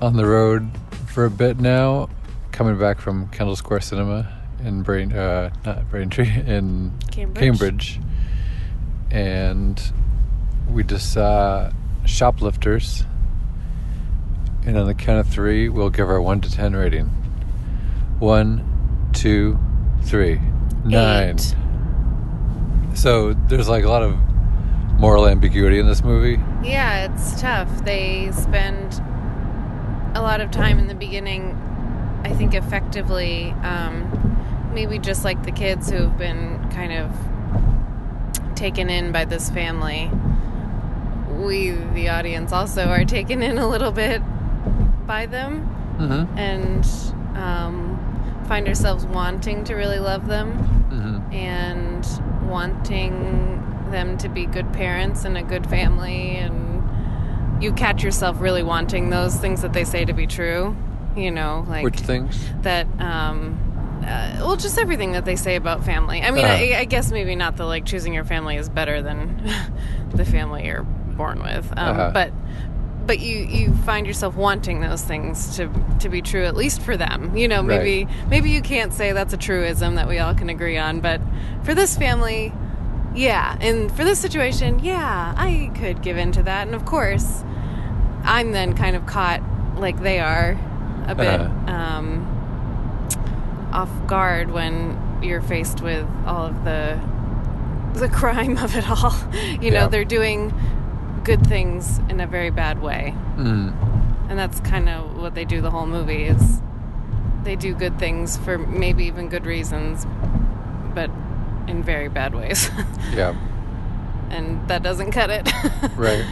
on the road for a bit now, coming back from Kendall Square Cinema in Brain, uh, not Braintree, in Cambridge. Cambridge. And we just saw Shoplifters. And on the count of three, we'll give our one to ten rating. One, two, three, nine. Eight. So there's like a lot of moral ambiguity in this movie. Yeah, it's tough. They spend a lot of time in the beginning, I think, effectively, um, maybe just like the kids who've been kind of taken in by this family. We, the audience, also are taken in a little bit by them Mm-hmm. and um, find ourselves wanting to really love them Mm-hmm. and wanting them to be good parents and a good family and you catch yourself really wanting those things that they say to be true you know like Which things? that um uh, well just everything that they say about family i mean Uh-huh. I, I guess maybe not the like choosing your family is better than the family you're born with um, Uh-huh. but but you you find yourself wanting those things to to be true at least for them you know maybe maybe you can't say that's a truism that we all can agree on but for this family yeah and for this situation yeah i could give in to that and of course i'm then kind of caught like they are a bit Uh-huh. um off guard when you're faced with all of the the crime of it all you know Yeah. they're doing good things in a very bad way Mm. and that's kind of what they do the whole movie is they do good things for maybe even good reasons but in very bad ways Yeah. and that doesn't cut it Right.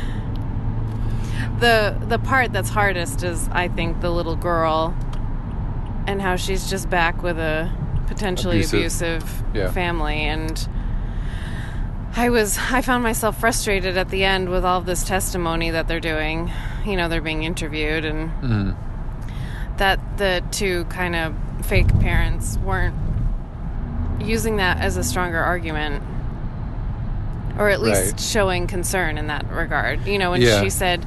the the part that's hardest is i think the little girl and how she's just back with a potentially Abusive. abusive, Yeah. family and i was i found myself frustrated at the end with all this testimony that they're doing you know they're being interviewed and Mm. that the two kind of fake parents weren't using that as a stronger argument or at least Right. showing concern in that regard you know when Yeah. she said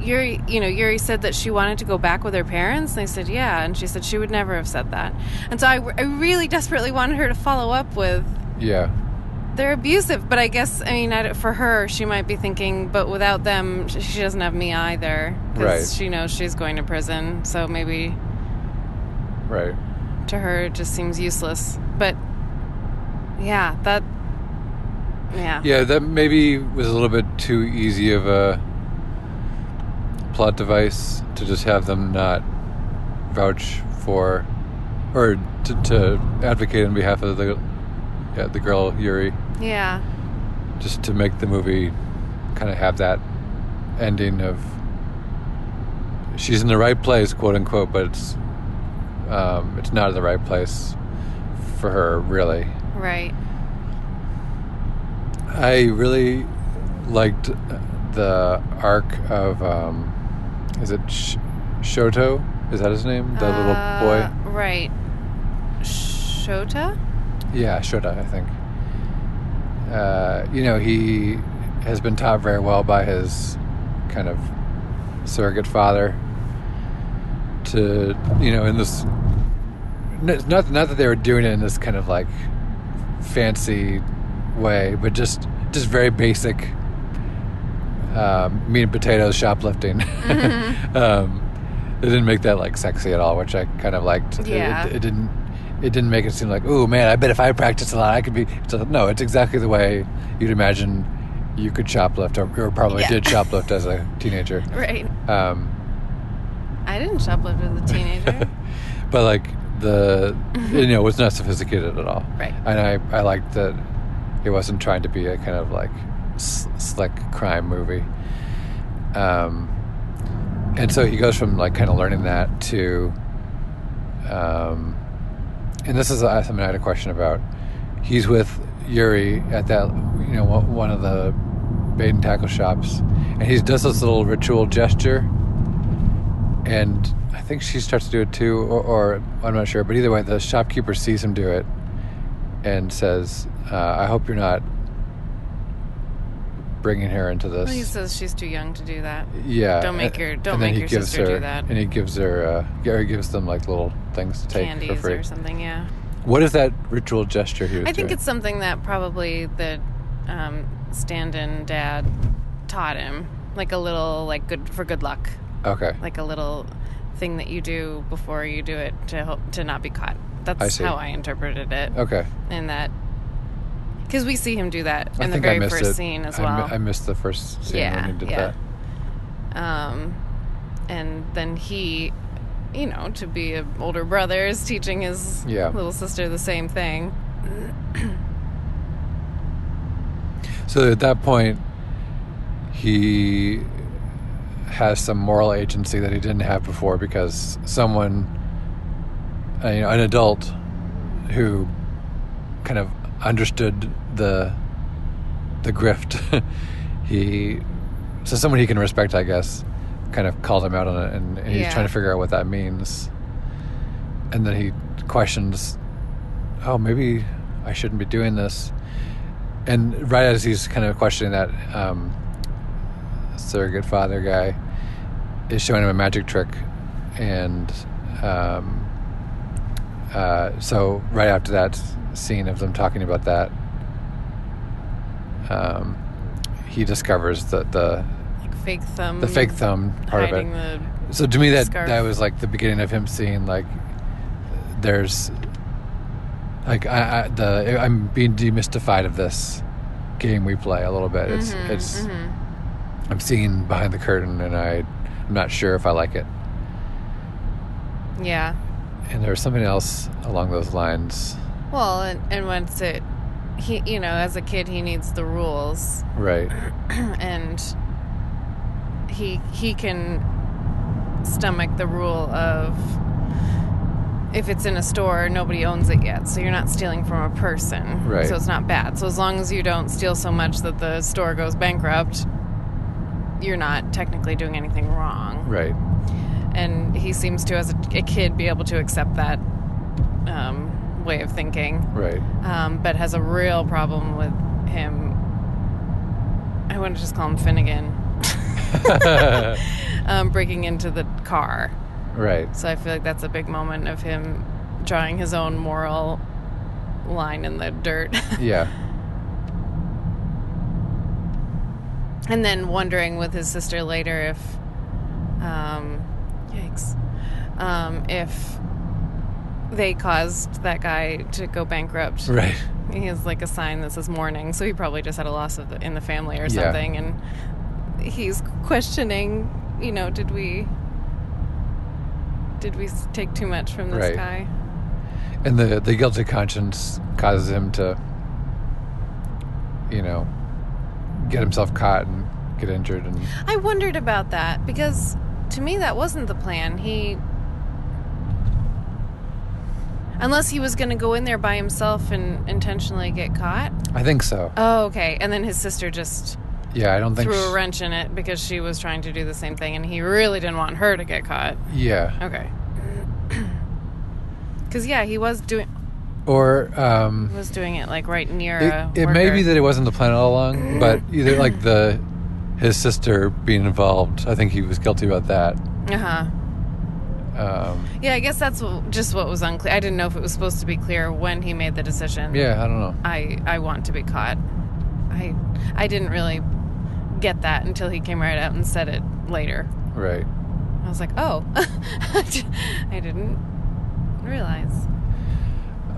Yuri, you know, Yuri said that she wanted to go back with her parents. And they said, yeah. And she said she would never have said that. And so I, I really desperately wanted her to follow up with, Yeah. they're abusive. But I guess, I mean, I for her, she might be thinking, but without them, she doesn't have me either. Right. she knows she's going to prison. So maybe Right. to her it just seems useless. But yeah, that, yeah. Yeah, that maybe was a little bit too easy of a plot device to just have them not vouch for or to, to advocate on behalf of the yeah, the girl Yuri Yeah. just to make the movie kind of have that ending of she's in the right place, quote unquote, but it's um, it's not in the right place for her, really. Right. I really liked the arc of um, is it Sh- Shoto? Is that his name? The little Uh, boy? Right. Shota? Yeah, Shota, I think. Uh, you know, he has been taught very well by his kind of surrogate father to, you know, in this. Not, not that they were doing it in this kind of like fancy way, but just just very basic um, meat and potatoes shoplifting. um, they didn't make that like sexy at all, which I kind of liked. It- Yeah. it, it didn't. It didn't make it seem like, oh man, I bet if I practiced a lot, I could be. So, no, it's exactly the way you'd imagine you could shoplift, or, or probably Yeah. did shoplift as a teenager. Right. Um, I didn't shoplift as a teenager. but like the you know it was not sophisticated at all Right. and i i liked that it wasn't trying to be a kind of like slick crime movie um and so he goes from like kind of learning that to, um, and this is uh, something I had a question about. He's with Yuri at that, you know, one of the bait and tackle shops, and he does this little ritual gesture, and I think she starts to do it too, or, or I'm not sure, but either way, the shopkeeper sees him do it and says, uh, "I hope you're not bringing her into this." Well, he says she's too young to do that. Yeah. Don't make and- your- don't make your sister do her, that. And he gives her, uh, or he gives them like little things to take Candies for free. or something, yeah. What is that ritual gesture here? I think doing? it's something that probably the um, stand-in dad taught him, like a little like good for good luck, okay. like a little thing that you do before you do it to help to not be caught. That's I how I interpreted it. Okay. And that because we see him do that I in the very first it. scene as I mi- well. I, missed the first scene Yeah, when he did yeah. that. um, and then he, you know, to be an older brother, is teaching his Yeah. little sister the same thing. So at that point, he has some moral agency that he didn't have before because someone, uh, you know, an adult who kind of understood the the grift. he so someone he can respect, I guess, kind of called him out on it, and, and he's Yeah. trying to figure out what that means. And then he questions, "Oh, maybe I shouldn't be doing this." And right as he's kind of questioning that, um, surrogate father guy is showing him a magic trick, and um, uh, so right after that scene of them talking about that, um, he discovers that the Like fake thumb. the fake thumb part of it. So to me, that scarf. that was like the beginning of him seeing like there's like I, I the I'm being demystified of this game we play a little bit. It's Mhm, it's mhm. I'm seeing behind the curtain, and I I'm not sure if I like it. yeah. And there was something else along those lines, Well, and, and once it, he, you know, as a kid, he needs the rules, right? and he he can stomach the rule of if it's in a store, nobody owns it yet, so you're not stealing from a person, Right. So it's not bad. So as long as you don't steal so much that the store goes bankrupt, you're not technically doing anything wrong. Right. and he seems to, as a, a kid, be able to accept that um, way of thinking, Right. um, but has a real problem with him. I want to just call him Finnegan, um, breaking into the car. right. So I feel like that's a big moment of him drawing his own moral line in the dirt, Yeah. and then wondering with his sister later if, um, yikes, um, if they caused that guy to go bankrupt. Right. He has like a sign that says mourning, so he probably just had a loss of the, in the family or something, Yeah. and he's questioning, you know, did we did we take too much from this Right. guy? And the the guilty conscience causes him to, you know, get himself caught and get injured, and I wondered about that because to me that wasn't the plan. He unless he was going to go in there by himself and intentionally get caught. I think so. Oh, okay. And then his sister just Yeah, I don't think. threw sh- a wrench in it because she was trying to do the same thing and he really didn't want her to get caught. Yeah. Okay. Cuz yeah, he was doing Or um, was doing it like right near a it, it may be that it wasn't the plan all along, but either like the his sister being involved, I think he was guilty about that. Uh-huh. Um, Yeah, I guess that's just what was unclear. I didn't know if it was supposed to be clear when he made the decision. yeah, I don't know. I I want to be caught. I I didn't really get that until he came right out and said it later. Right. I was like, "Oh." I didn't realize.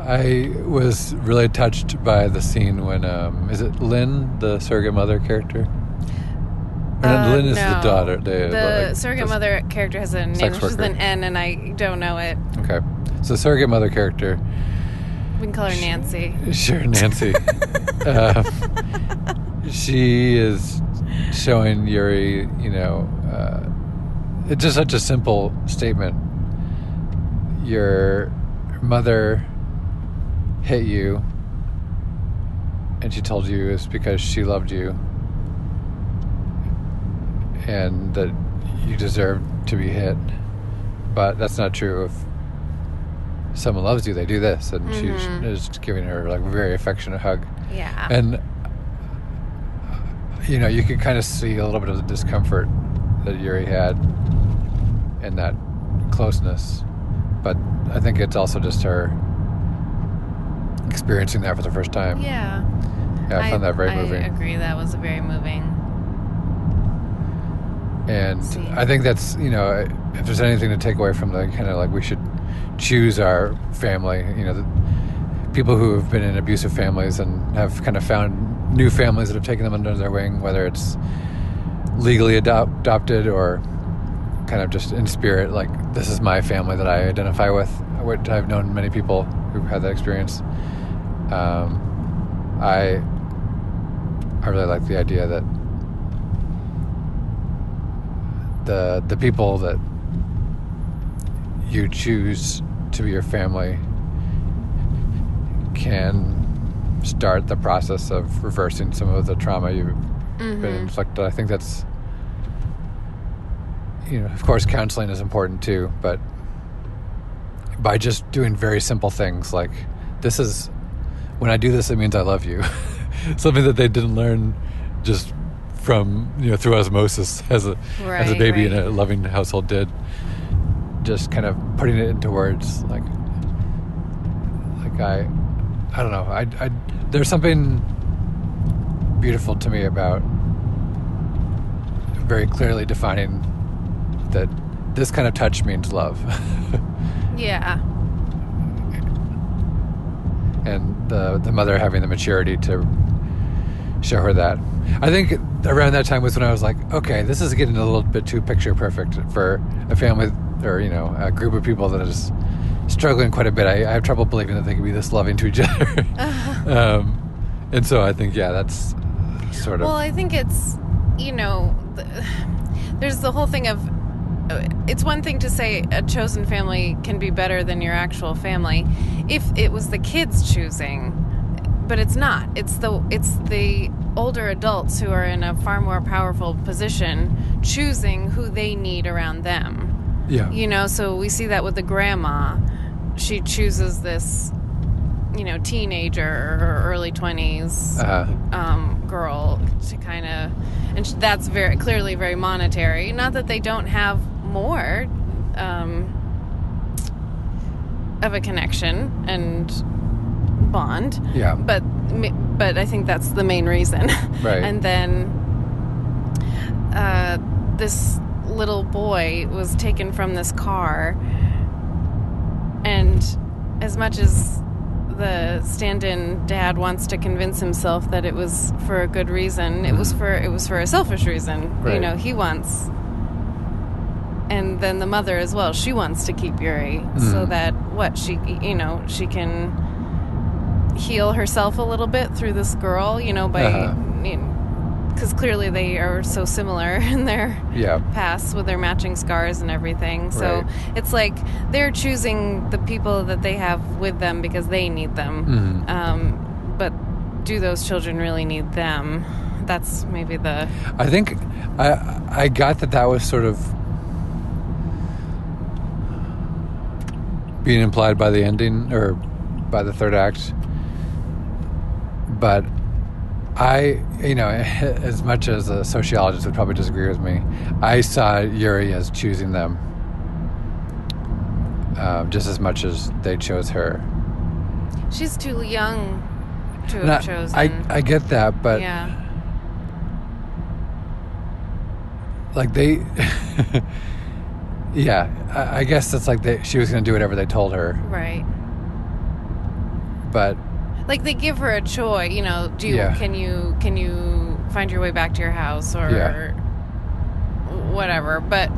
I was really touched by the scene when um, is it Lynn, the surrogate mother character? Uh, Lynn is no. the daughter. The, The like, surrogate the- mother character has a name which is an N and I don't know it. Okay, so surrogate mother character. We can call her Nancy. Sure, Nancy. uh, she is showing Yuri, you know, uh, it's just such a simple statement. Your mother hit you, and she told you it's because she loved you, and that you deserve to be hit. But that's not true. If someone loves you, they do this, and Mhm. she is giving her like a very affectionate hug, Yeah. and you know you could kind of see a little bit of the discomfort that Yuri had in that closeness, but I think it's also just her experiencing that for the first time. yeah. Yeah, I, found that very I moving. I agree. That was very moving. And See. I think that's, you know, if there's anything to take away from the kind of like we should choose our family, you know, the people who have been in abusive families and have kind of found new families that have taken them under their wing, whether it's legally adopt, adopted or kind of just in spirit, like this is my family that I identify with. Which I've known many people who've had that experience. Um, I I really like the idea that the the people that you choose to be your family can start the process of reversing some of the trauma you've been Mhm. inflicted. I think that's you know, of course counseling is important too, but by just doing very simple things like this is when I do this it means I love you. Something that they didn't learn just from you know through osmosis as a as a Right, baby in a loving household did. Just kind of putting it into words like like I I don't know. I, I there's something beautiful to me about very clearly defining that this kind of touch means love. Yeah. And the the mother having the maturity to show her that. I think around that time was when I was like, okay, this is getting a little bit too picture perfect for a family or you know a group of people that is struggling quite a bit. I, I have trouble believing that they can be this loving to each other. um, and so I think yeah, that's sort of Well, I think it's, you know, th- there's the whole thing of it's one thing to say a chosen family can be better than your actual family if it was the kids choosing, but it's not. It's the it's the older adults who are in a far more powerful position choosing who they need around them. yeah. You know, so we see that with the grandma. She chooses this, you know, teenager or early 20s Uh, um, girl to kind of, and that's very clearly very monetary. Not that they don't have more um, of a connection and bond, yeah. but but I think that's the main reason. Right. and then uh, this little boy was taken from this car, and as much as the stand-in dad wants to convince himself that it was for a good reason, it was Mhm. for it was for a selfish reason. Right. You know, he wants. And then the mother as well. She wants to keep Yuri so Mhm. that what she, you know, she can heal herself a little bit through this girl, you know, by Uh-huh. because clearly they are so similar in their Yeah. past with their matching scars and everything. So Right. it's like they're choosing the people that they have with them because they need them. Mhm. Um, but do those children really need them? That's maybe the I think I I got that that was sort of being implied by the ending or by the third act. But I, you know, as much as a sociologist would probably disagree with me, I saw Yuri as choosing them um, just as much as they chose her. she's too young to have I- chosen. I, I get that, but yeah, like they yeah I, I guess it's like they, she was going to do whatever they told her right. but Like they give her a choice. You know, do you, Yeah. can you can you find your way back to your house or Yeah. whatever? But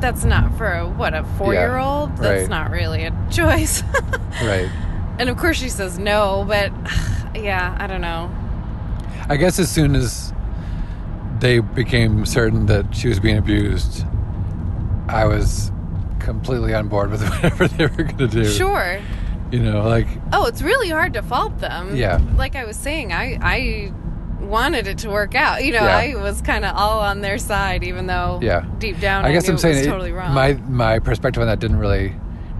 that's not for a what a four year old. That's right. not really a choice. right and of course she says no, but yeah, I don't know. i guess as soon as they became certain that she was being abused I was completely on board with whatever they were going to do. Sure. You know, like Oh, it's really hard to fault them. Yeah. Like I was saying, I I wanted it to work out. You know, Yeah. I was kind of all on their side, even though Yeah. deep down I I, guess knew I'm saying it was it- totally wrong. my my perspective on that didn't really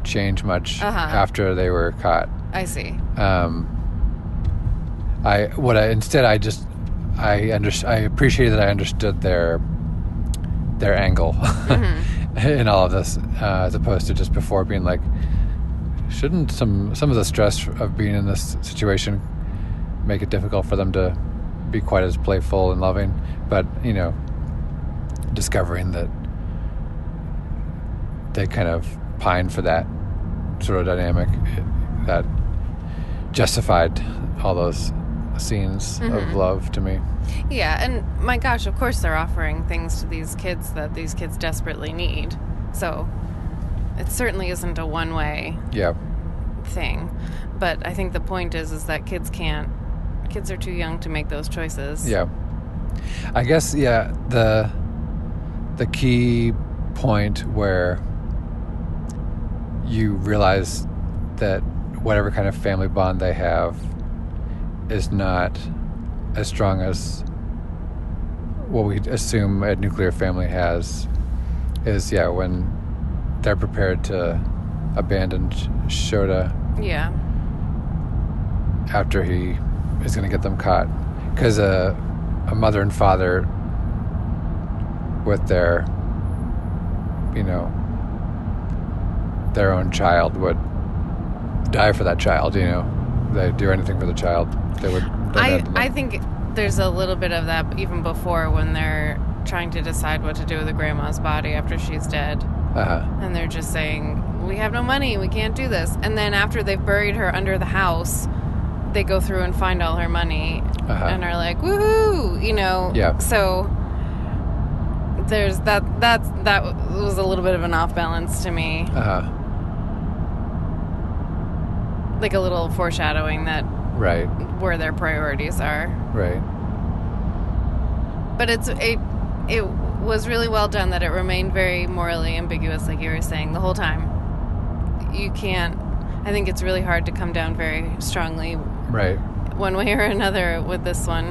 change much Uh-huh. after they were caught. I see. Um, I what I instead I just I under, I appreciated that I understood their their angle Mm-hmm. In all of this, uh, as opposed to just before being like, shouldn't some some of the stress of being in this situation make it difficult for them to be quite as playful and loving? But you know, discovering that they kind of pine for that sort of dynamic that justified all those scenes of Mhm. love to me. Yeah, and my gosh, of course they're offering things to these kids that these kids desperately need. So it certainly isn't a one way Yeah, thing. But I think the point is is that kids can't kids are too young to make those choices. yeah. I guess yeah the the key point where you realize that whatever kind of family bond they have is not as strong as what we assume a nuclear family has is yeah when they're prepared to abandon Sh- Shota Yeah. after he is going to get them caught. Because a, a mother and father with their you know their own child would die for that child you know? They do anything for the child. They would I. I think there's a little bit of that even before when they're trying to decide what to do with the grandma's body after she's dead. uh-huh. And they're just saying, We have no money, we can't do this. And then after they've buried her under the house, they go through and find all her money Uh-huh. and are like, Woohoo! You know? Yeah. So there's that that's that was a little bit of an off balance to me. Uh-huh. Like a little foreshadowing that right where their priorities are. right But it's it it was really well done that it remained very morally ambiguous, like you were saying the whole time. You can't. I think it's really hard to come down very strongly right one way or another with this one.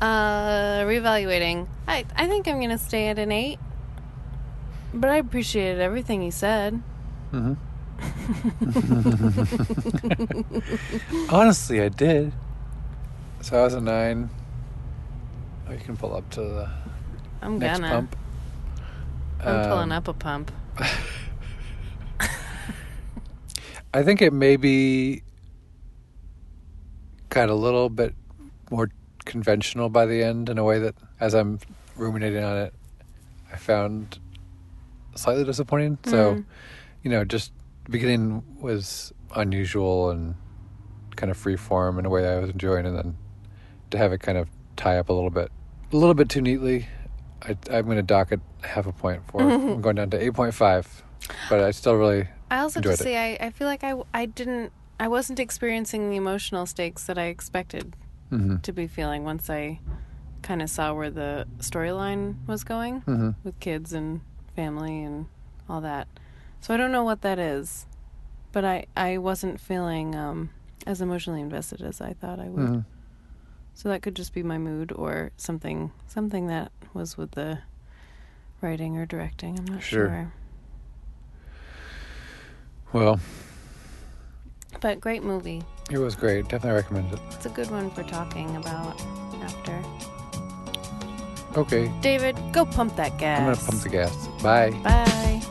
Uh, reevaluating. I I think I'm gonna stay at an eight. But I appreciated everything he said. mm-hmm. honestly I did so I was a nine oh, you can pull up to the I'm next gonna. pump I'm pulling Um, up a pump. I think it maybe got a little bit more conventional by the end in a way that, as I'm ruminating on it, I found slightly disappointing. So, Mm. you know, just beginning was unusual and kind of free form in a way I was enjoying, and then to have it kind of tie up a little bit, a little bit too neatly. I, I'm going to dock it half a point for. I'm going down to 8.5, but I still really I also have to say I, I feel like I I didn't I wasn't experiencing the emotional stakes that I expected mhm. to be feeling once I kind of saw where the storyline was going Mhm. with kids and family and all that. So I don't know what that is, but I I wasn't feeling um, as emotionally invested as I thought I would. Mhm. So that could just be my mood or something something that was with the writing or directing. I'm not Sure. sure. Well, But great movie. it was great. Definitely recommend it. It's a good one for talking about after. Okay, David, go pump that gas. I'm gonna pump the gas. Bye. Bye.